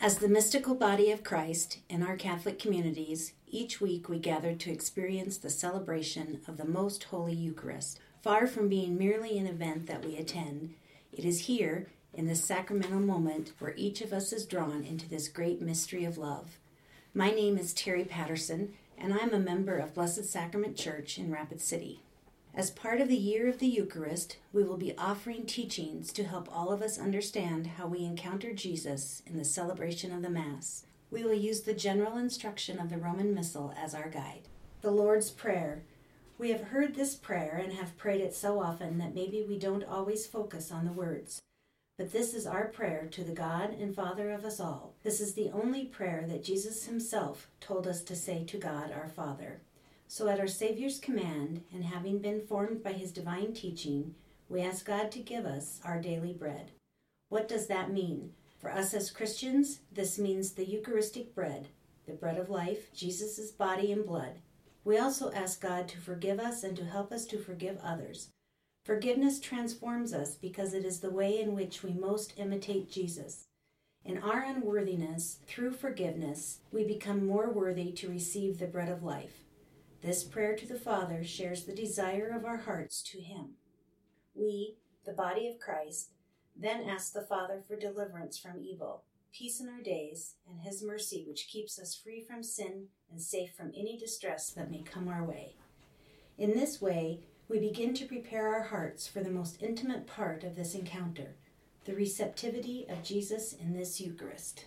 As the mystical body of Christ in our Catholic communities, each week we gather to experience the celebration of the Most Holy Eucharist. Far from being merely an event that we attend, it is here, in this sacramental moment, where each of us is drawn into this great mystery of love. My name is Terry Patterson, and I'm a member of Blessed Sacrament Church in Rapid City. As part of the Year of the Eucharist, we will be offering teachings to help all of us understand how we encounter Jesus in the celebration of the Mass. We will use the general instruction of the Roman Missal as our guide. The Lord's Prayer. We have heard this prayer and have prayed it so often that maybe we don't always focus on the words. But this is our prayer to the God and Father of us all. This is the only prayer that Jesus himself told us to say to God our Father. So, at our Savior's command, and having been formed by his divine teaching, we ask God to give us our daily bread. What does that mean? For us as Christians, this means the Eucharistic bread, the bread of life, Jesus' body and blood. We also ask God to forgive us and to help us to forgive others. Forgiveness transforms us because it is the way in which we most imitate Jesus. In our unworthiness, through forgiveness, we become more worthy to receive the bread of life. This prayer to the Father shares the desire of our hearts to Him. We, the body of Christ, then ask the Father for deliverance from evil, peace in our days, and His mercy which keeps us free from sin and safe from any distress that may come our way. In this way, we begin to prepare our hearts for the most intimate part of this encounter the receptivity of Jesus in this Eucharist.